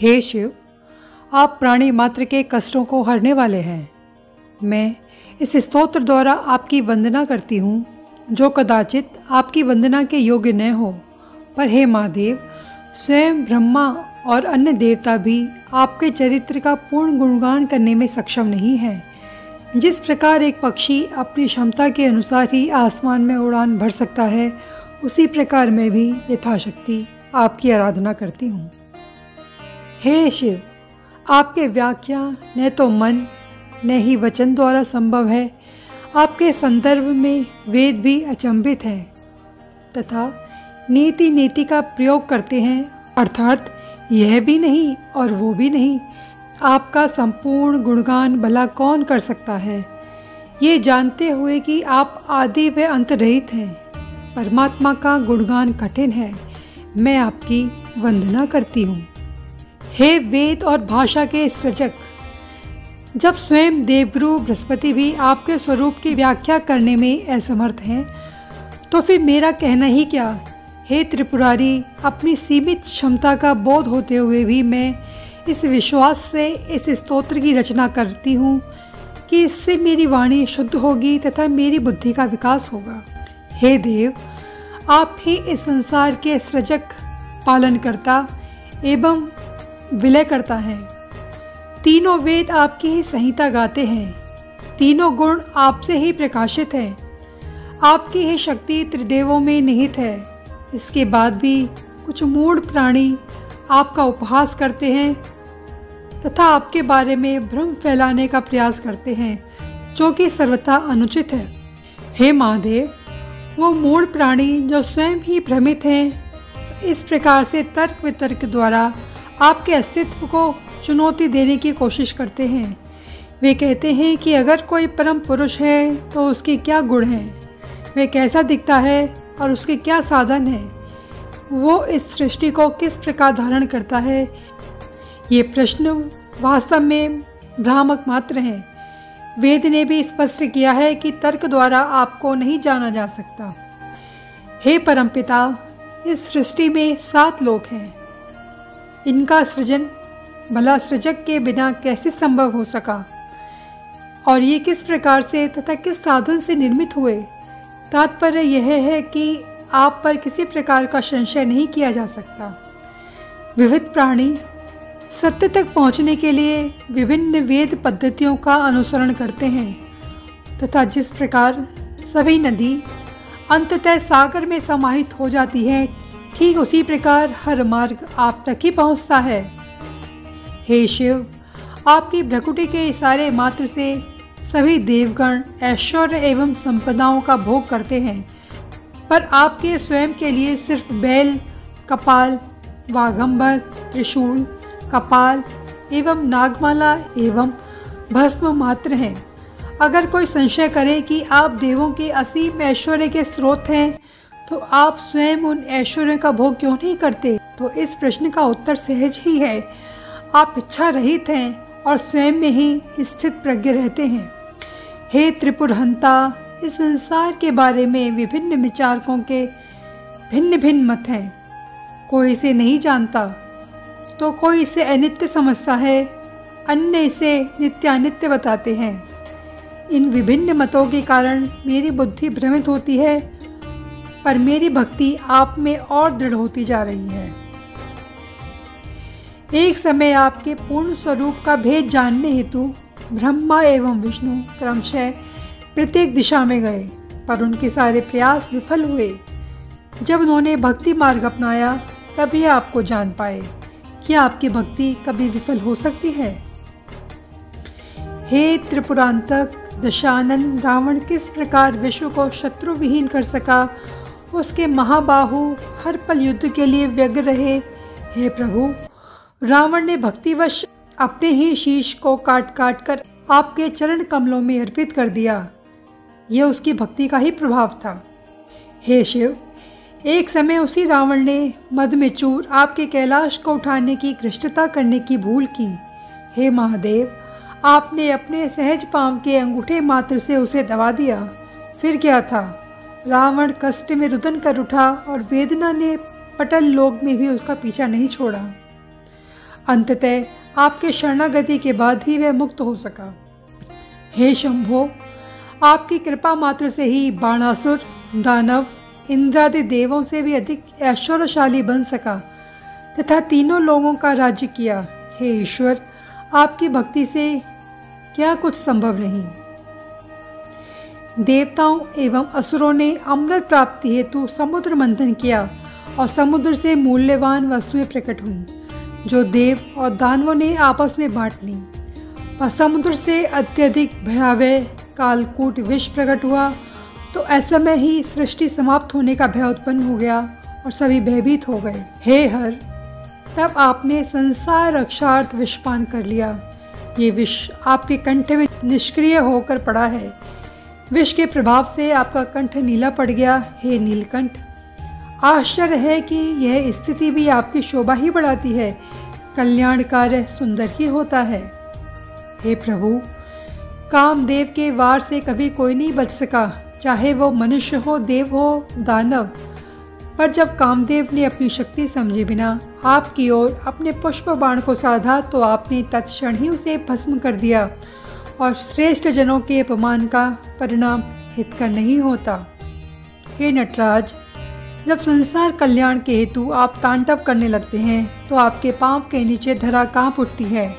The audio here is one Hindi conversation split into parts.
हे शिव, आप प्राणी मात्र के कष्टों को हरने वाले हैं। मैं इस स्तोत्र द्वारा आपकी वंदना करती हूँ, जो कदाचित आपकी वंदना के योग्य न हो। पर हे महादेव, स्वयं ब्रह्मा और अन्य देवता भी आपके चरित्र का पूर्ण गुणगान करने में सक्षम नहीं है। जिस प्रकार एक पक्षी अपनी क्षमता के अनुसार ही आसमान में उड़ान भर सकता है, उसी प्रकार मैं भी यथाशक्ति आपकी आराधना करती हूँ। हे शिव, आपके व्याख्या न तो मन, न ही वचन द्वारा संभव है। आपके संदर्भ में वेद भी अचंभित हैं। तथा नीति नीति का प्रयोग करते हैं, अर्थात यह भी नहीं और वो भी नहीं, आपका संपूर्ण गुणगान भला कौन कर सकता है? ये जानते हुए कि आप आदि व अंत रहित हैं। परमात्मा का गुणगान कठिन है। मैं आपकी वंदना करती हूँ। हे वेद और भाषा के सृजक, जब स्वयं देवगुरु बृहस्पति भी आपके स्वरूप की व्याख्या करने में असमर्थ हैं तो फिर मेरा कहना ही क्या? हे त्रिपुरारी, अपनी सीमित क्षमता का बोध होते हुए भी मैं इस विश्वास से इस स्तोत्र की रचना करती हूँ कि इससे मेरी वाणी शुद्ध होगी तथा मेरी बुद्धि का विकास होगा। हे देव, आप ही इस संसार के सृजक, पालनकर्ता एवं विलय करता है। तीनों वेद आपकी ही संहिता गाते हैं। तीनों गुण आपसे ही प्रकाशित हैं। आपकी ही शक्ति त्रिदेवों में निहित है। इसके बाद भी कुछ मूढ़ प्राणी आपका उपहास करते हैं तथा आपके बारे में भ्रम फैलाने का प्रयास करते हैं, जो कि सर्वथा अनुचित है। हे महादेव, वो मूढ़ प्राणी जो स्वयं ही भ्रमित हैं, इस प्रकार से तर्क वितर्क द्वारा आपके अस्तित्व को चुनौती देने की कोशिश करते हैं। वे कहते हैं कि अगर कोई परम पुरुष है तो उसके क्या गुण हैं? वे कैसा दिखता है और उसके क्या साधन हैं? वो इस सृष्टि को किस प्रकार धारण करता है? ये प्रश्न वास्तव में भ्रामक मात्र हैं। वेद ने भी स्पष्ट किया है कि तर्क द्वारा आपको नहीं जाना जा सकता। हे परमपिता, इस सृष्टि में सात लोक हैं। इनका सृजन, भला सृजक के बिना कैसे संभव हो सका? और ये किस प्रकार से तथा किस साधन से निर्मित हुए? तात्पर्य यह है कि आप पर किसी प्रकार का संशय नहीं किया जा सकता। विविध प्राणी सत्य तक पहुँचने के लिए विभिन्न वेद पद्धतियों का अनुसरण करते हैं, तथा जिस प्रकार सभी नदी अंततः सागर में समाहित हो जाती है ठीक उसी प्रकार हर मार्ग आप तक ही पहुँचता है। हे शिव, आपकी भ्रकुटी के इशारे मात्र से सभी देवगण ऐश्वर्य एवं संपदाओं का भोग करते हैं, पर आपके स्वयं के लिए सिर्फ़ बैल, कपाल, वाघंबर, त्रिशूल, कपाल एवं नागमाला एवं भस्म मात्र हैं। अगर कोई संशय करे कि आप देवों के असीम ऐश्वर्य के स्रोत हैं तो आप स्वयं उन ऐश्वर्य का भोग क्यों नहीं करते? तो इस प्रश्न का उत्तर सहज ही है। आप इच्छा रहित हैं और स्वयं में ही स्थित प्रज्ञ रहते हैं। हे त्रिपुरहंता, इस संसार के बारे में विभिन्न विचारकों के भिन्न भिन्न मत हैं। कोई इसे नहीं जानता तो कोई इसे अनित्य समझता है। अन्य इसे नित्यानित्य बताते हैं। इन विभिन्न मतों के कारण मेरी बुद्धि भ्रमित होती है। पर मेरी भक्ति आप में और दृढ़ होती जा रही है। एक समय आपके पूर्ण स्वरूप का भेद जानने हेतु ब्रह्मा एवं विष्णु क्रमशः प्रत्येक दिशा में गए, पर उनके सारे प्रयास विफल हुए। जब उन्होंने भक्ति मार्ग अपनाया तभी आपको जान पाए क्या आपकी भक्ति कभी विफल हो सकती है। हे त्रिपुरांतक दशानंद रावण, किस प्रकार विश्व को शत्रु विहीन कर सका उसके महाबाहु हर पल युद्ध के लिए व्यग्र रहे। हे प्रभु, रावण ने भक्तिवश अपने ही शीश को काट काट कर आपके चरण कमलों में अर्पित कर दिया। यह उसकी भक्ति का ही प्रभाव था। हे शिव, एक समय उसी रावण ने मद में चूर आपके कैलाश को उठाने की कृष्णता करने की भूल की। हे महादेव, आपने अपने सहज पाँव के अंगूठे मात्र से उसे दबा दिया। फिर क्या था? रावण कष्ट में रुदन कर उठा और वेदना ने पटल लोक में भी उसका पीछा नहीं छोड़ा। अंततः आपके शरणागति के बाद ही वह मुक्त हो सका। हे शंभो, आपकी कृपा मात्र से ही बाणासुर, दानव, इंद्रादि देवों से भी अधिक ऐश्वर्यशाली बन सका तथा तीनों लोगों का राज्य किया। हे ईश्वर, आपकी भक्ति से क्या कुछ संभव नहीं। देवताओं एवं असुरों ने अमृत प्राप्ति हेतु समुद्र मंथन किया और समुद्र से मूल्यवान वस्तुएँ प्रकट हुई, जो देव और दानवों ने आपस में बांट ली। पर समुद्र से अत्यधिक भयावह कालकूट विष प्रकट हुआ तो ऐसा में ही सृष्टि समाप्त होने का भय उत्पन्न हो गया और सभी भयभीत हो गए। हे हर, तब आपने संसार रक्षार्थ विषपान कर लिया। ये विष आपके कंठ में निष्क्रिय होकर पड़ा है। विष के प्रभाव से आपका कंठ नीला पड़ गया। हे नीलकंठ, आश्चर्य है कि यह स्थिति भी आपकी शोभा ही बढ़ाती है। कल्याण कार्य सुंदर ही होता है। हे प्रभु, कामदेव के वार से कभी कोई नहीं बच सका। चाहे वो मनुष्य हो, देव हो, दानव, पर जब कामदेव ने अपनी शक्ति समझे बिना आपकी ओर अपने पुष्प बाण को साधा तो आपने तत्क्षण ही उसे भस्म कर दिया। और श्रेष्ठ जनों के अपमान का परिणाम हितकर नहीं होता। हे नटराज, जब संसार कल्याण के हेतु आप तांडव करने लगते हैं तो आपके पाँव के नीचे धरा काँप उठती है।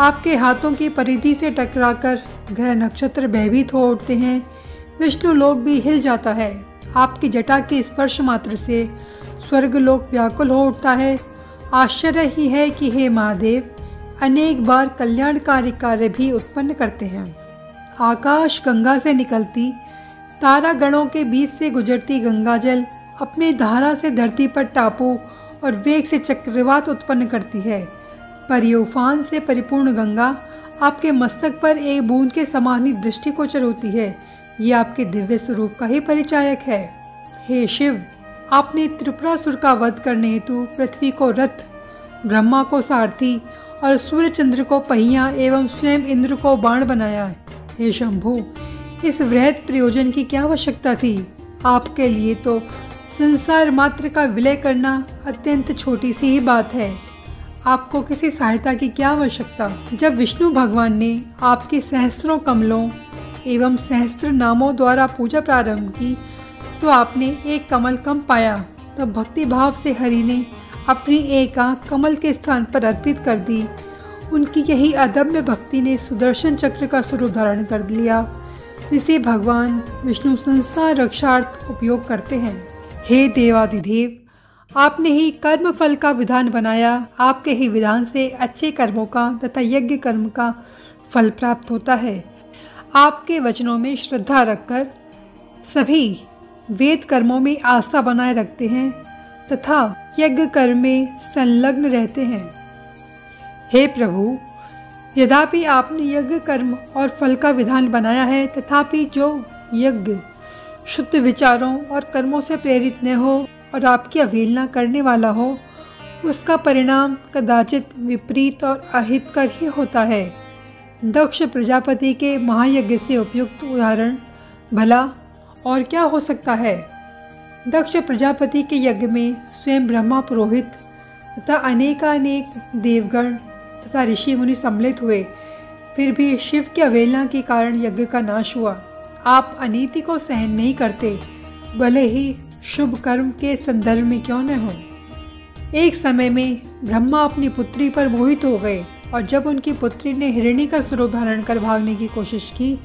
आपके हाथों की परिधि से टकराकर ग्रह नक्षत्र भयभीत हो उठते हैं। विष्णु लोक भी हिल जाता है। आपकी जटा के स्पर्श मात्र से स्वर्ग लोक व्याकुल हो उठता है। आश्चर्य ही है कि हे महादेव अनेक बार कल्याणकारी कार्य भी उत्पन्न करते हैं। आकाश गंगा से निकलती तारा गणों के बीच से गुजरती गंगा जल अपनी धारा से धरती पर टापू और वेग से चक्रवात उत्पन्न करती है। परियोफान से परिपूर्ण गंगा आपके मस्तक पर एक बूंद के समान ही दृष्टि को चरोती है। ये आपके दिव्य स्वरूप का ही परिचायक है। हे शिव, आपने त्रिपुरासुर का वध करने हेतु पृथ्वी को रथ, ब्रह्मा को सारथी और सूर्य चंद्र को पहिया एवं स्वयं इंद्र को बाण बनाया। है हे शंभु, इस वृहद प्रयोजन की क्या आवश्यकता थी? आपके लिए तो संसार मात्र का विलय करना अत्यंत छोटी सी ही बात है। आपको किसी सहायता की क्या आवश्यकता? जब विष्णु भगवान ने आपके सहस्त्रों कमलों एवं सहस्त्र नामों द्वारा पूजा प्रारंभ की तो आपने एक कमल कम पाया। तब भक्ति भाव से हरि ने अपनी एक आँख कमल के स्थान पर अर्पित कर दी। उनकी यही अदम्य भक्ति ने सुदर्शन चक्र का स्वरूप धारण कर लिया, जिसे भगवान विष्णु संसार रक्षार्थ उपयोग करते हैं। हे देवादिदेव, आपने ही कर्म फल का विधान बनाया। आपके ही विधान से अच्छे कर्मों का तथा यज्ञ कर्म का फल प्राप्त होता है। आपके वचनों में श्रद्धा रखकर सभी वेद कर्मों में आस्था बनाए रखते हैं। तथा यज्ञ कर्म में संलग्न रहते हैं। हे प्रभु, यद्यपि आपने यज्ञ कर्म और फल का विधान बनाया है, तथापि जो यज्ञ शुद्ध विचारों और कर्मों से प्रेरित न हो और आपकी अवहेलना करने वाला हो, उसका परिणाम कदाचित विपरीत और अहित कर ही होता है। दक्ष प्रजापति के महायज्ञ से उपयुक्त उदाहरण, भला और क्या हो सकता है? दक्ष प्रजापति के यज्ञ में स्वयं ब्रह्मा पुरोहित तथा अनेकानेक देवगण तथा ऋषि मुनि सम्मिलित हुए। फिर भी शिव की अवहेलना के कारण यज्ञ का नाश हुआ। आप अनीति को सहन नहीं करते, भले ही शुभ कर्म के संदर्भ में क्यों न हो। एक समय में ब्रह्मा अपनी पुत्री पर मोहित हो गए और जब उनकी पुत्री ने हिरणी का स्वरूप धारण कर भागने की कोशिश की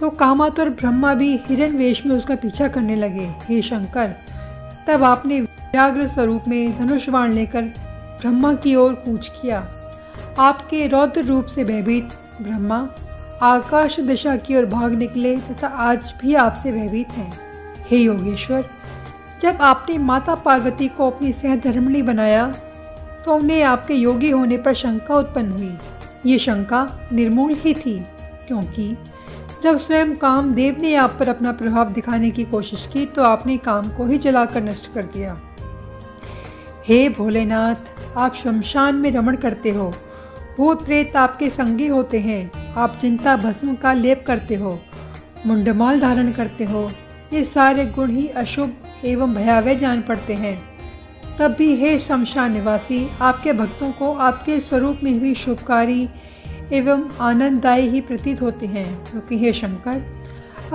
तो कामातुर ब्रह्मा भी हिरण वेश में उसका पीछा करने लगे, हे शंकर। तब आपने व्याग्र स्वरूप में धनुष बाण लेकर ब्रह्मा की ओर कूच किया। आपके रौद्र रूप से भयभीत ब्रह्मा, आकाश दिशा की ओर भाग निकले तथा आज भी आपसे भयभीत हैं। हे योगेश्वर, जब आपने माता पार्वती को अपनी सहधर्मणी बनाया तो उन्हें आपके योगी होने पर शंका उत्पन्न हुई। ये शंका निर्मूल ही थी, क्योंकि जब स्वयं कामदेव ने आप पर अपना प्रभाव दिखाने की कोशिश की तो आपने काम को ही जलाकर नष्ट कर दिया। हे भोलेनाथ, आप शमशान में रमण करते हो। भूत प्रेत आपके संगी होते हैं। आप चिंता भस्म का लेप करते हो। मुंडमाल धारण करते हो। ये सारे गुण ही अशुभ एवं भयावह जान पड़ते हैं। तब भी हे शमशान निवासी, आपके भक्तों को आपके स्वरूप में भी शुभकारी एवं आनंददायी ही प्रतीत होते हैं, क्योंकि हे शंकर,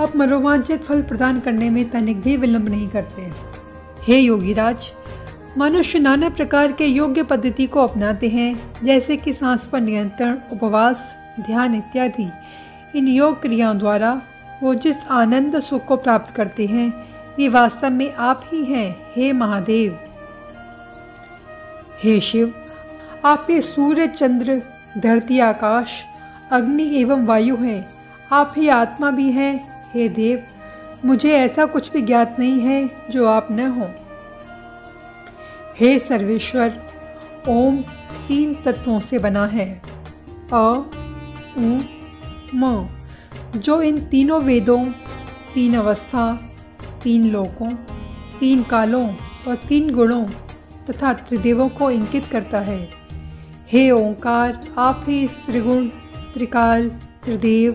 आप मनोवांचित फल प्रदान करने में तनिक भी विलंब नहीं करते। हे योगीराज, मनुष्य नाना प्रकार के योग्य पद्धति को अपनाते हैं, जैसे कि सांस पर नियंत्रण, उपवास, ध्यान इत्यादि। इन योग क्रियाओं द्वारा वो जिस आनंद सुख को प्राप्त करते हैं, ये वास्तव में आप ही हैं, हे महादेव। हे शिव आप ये सूर्य चंद्र धरती आकाश, अग्नि एवं वायु हैं। आप ही आत्मा भी हैं, हे देव। मुझे ऐसा कुछ भी ज्ञात नहीं है जो आप न हो। हे सर्वेश्वर, ओम तीन तत्वों से बना है। अ, उ, म, जो इन तीनों वेदों, तीन अवस्था, तीन लोकों, तीन कालों और तीन गुणों तथा त्रिदेवों को इंकित करता है। हे ओंकार, आप ही इस त्रिगुण, त्रिकाल, त्रिदेव,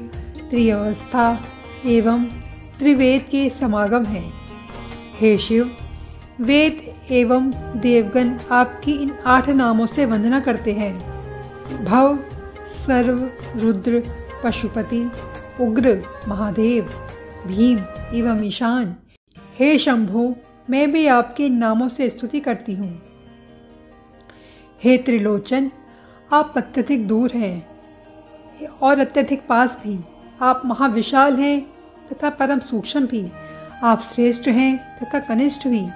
त्रिअवस्था एवं त्रिवेद के समागम हैं। हे शिव, वेद एवं देवगण आपकी इन आठ नामों से वंदना करते हैं। भव, सर्व, रुद्र, पशुपति, उग्र, महादेव, भीम एवं ईशान। हे शंभु, मैं भी आपके नामों से स्तुति करती हूँ। हे त्रिलोचन आप अत्यधिक दूर हैं। और अत्यधिक पास भी। आप महाविशाल हैं तथा परम सूक्ष्म भी। आप श्रेष्ठ हैं तथा कनिष्ठ भी।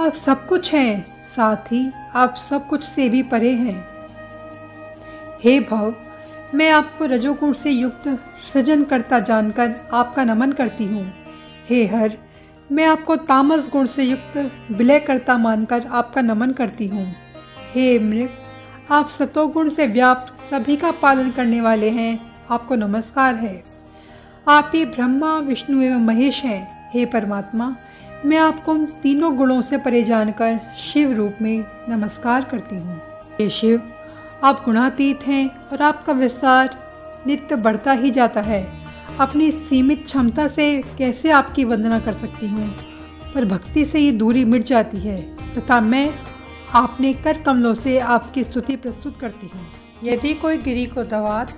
आप सब कुछ हैं, साथ ही आप सब कुछ से भी परे हैं। हे भव, मैं आपको रजोगुण से युक्त सृजन करता जानकर आपका नमन करती हूँ। हे हर, मैं आपको तामस गुण से युक्त विलय करता मानकर आपका नमन करती हूँ। हे मृग आप सतोगुण से व्याप्त सभी का पालन करने वाले हैं। आपको नमस्कार है। आप ही ब्रह्मा, विष्णु एवं महेश हैं। हे परमात्मा, मैं आपको तीनों गुणों से परे जानकर शिव रूप में नमस्कार करती हूँ। हे शिव, आप गुणातीत हैं और आपका विस्तार नित्य बढ़ता ही जाता है। अपनी सीमित क्षमता से कैसे आपकी वंदना कर सकती हूँ? पर भक्ति से ये दूरी मिट जाती है तथा मैं आपने कर कमलों से आपकी स्तुति प्रस्तुत करती हूँ। यदि कोई गिरी को दवात,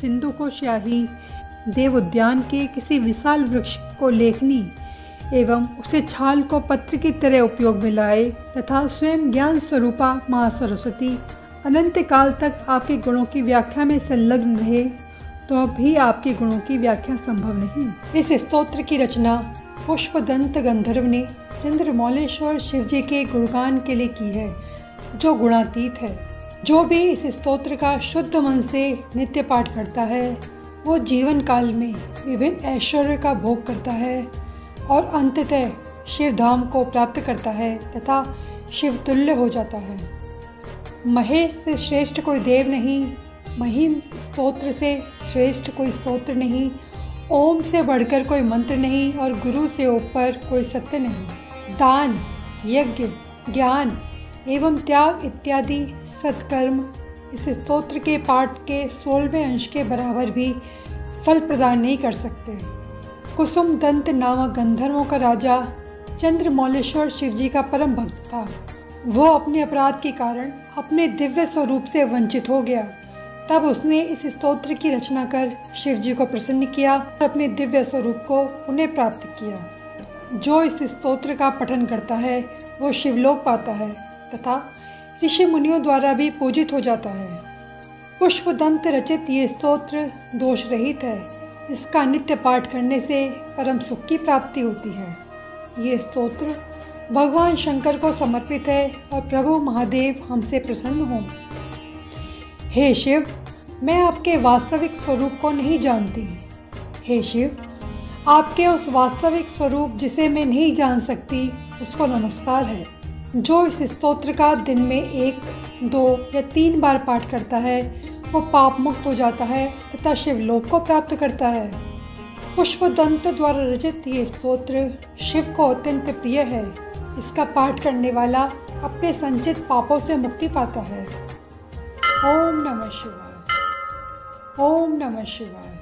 सिंधु को स्याही, देव उद्यान के किसी विशाल वृक्ष को लेखनी एवं उसे छाल को पत्र की तरह उपयोग में लाए तथा स्वयं ज्ञान स्वरूपा माँ सरस्वती, अनंत काल तक आपके गुणों की व्याख्या में संलग्न रहे तो भी आपके गुणों की व्याख्या संभव नहीं। इस स्तोत्र की रचना पुष्पदंत गंधर्व ने चंद्रमौलेश्वर शिव जी के गुणगान के लिए की है, जो गुणातीत है। जो भी इस स्तोत्र का शुद्ध मन से नित्य पाठ करता है, वो जीवन काल में विभिन्न ऐश्वर्य का भोग करता है और अंततः शिव धाम को प्राप्त करता है तथा शिव तुल्य हो जाता है। महेश से श्रेष्ठ कोई देव नहीं, महिम स्तोत्र से श्रेष्ठ कोई स्तोत्र नहीं, ओम से बढ़कर कोई मंत्र नहीं और गुरु से ऊपर कोई सत्य नहीं। दान, यज्ञ, ज्ञान एवं त्याग इत्यादि सत्कर्म इस स्तोत्र के पाठ के सोलहवें अंश के बराबर भी फल प्रदान नहीं कर सकते। कुसुम दंत नामक गंधर्वों का राजा चंद्रमौलेश्वर शिवजी का परम भक्त था। वो अपने अपराध के कारण अपने दिव्य स्वरूप से वंचित हो गया। तब उसने इस स्तोत्र की रचना कर शिव जी को प्रसन्न किया और अपने दिव्य स्वरूप को उन्हें प्राप्त किया। जो इस स्तोत्र का पठन करता है, वो शिवलोक पाता है, तथा ऋषि मुनियों द्वारा भी पूजित हो जाता है। पुष्पदंत रचित ये स्तोत्र दोष रहित है। इसका नित्य पाठ करने से परम सुख की प्राप्ति होती है। ये स्तोत्र भगवान शंकर को समर्पित है और प्रभु महादेव हमसे प्रसन्न हों। हे शिव, मैं आपके वास्तविक स्वरूप को नहीं जानती। हे शिव आपके उस वास्तविक स्वरूप जिसे मैं नहीं जान सकती, उसको नमस्कार है, जो इस स्तोत्र का दिन में एक, दो या तीन बार पाठ करता है, वो पाप मुक्त हो जाता है तथा शिवलोक को प्राप्त करता है। पुष्पदंत द्वारा रचित ये स्तोत्र शिव को अत्यंत प्रिय है। इसका पाठ करने वाला अपने संचित पापों से मुक्ति पाता है। ओम नमः शिवाय। ओम नमः शिवाय।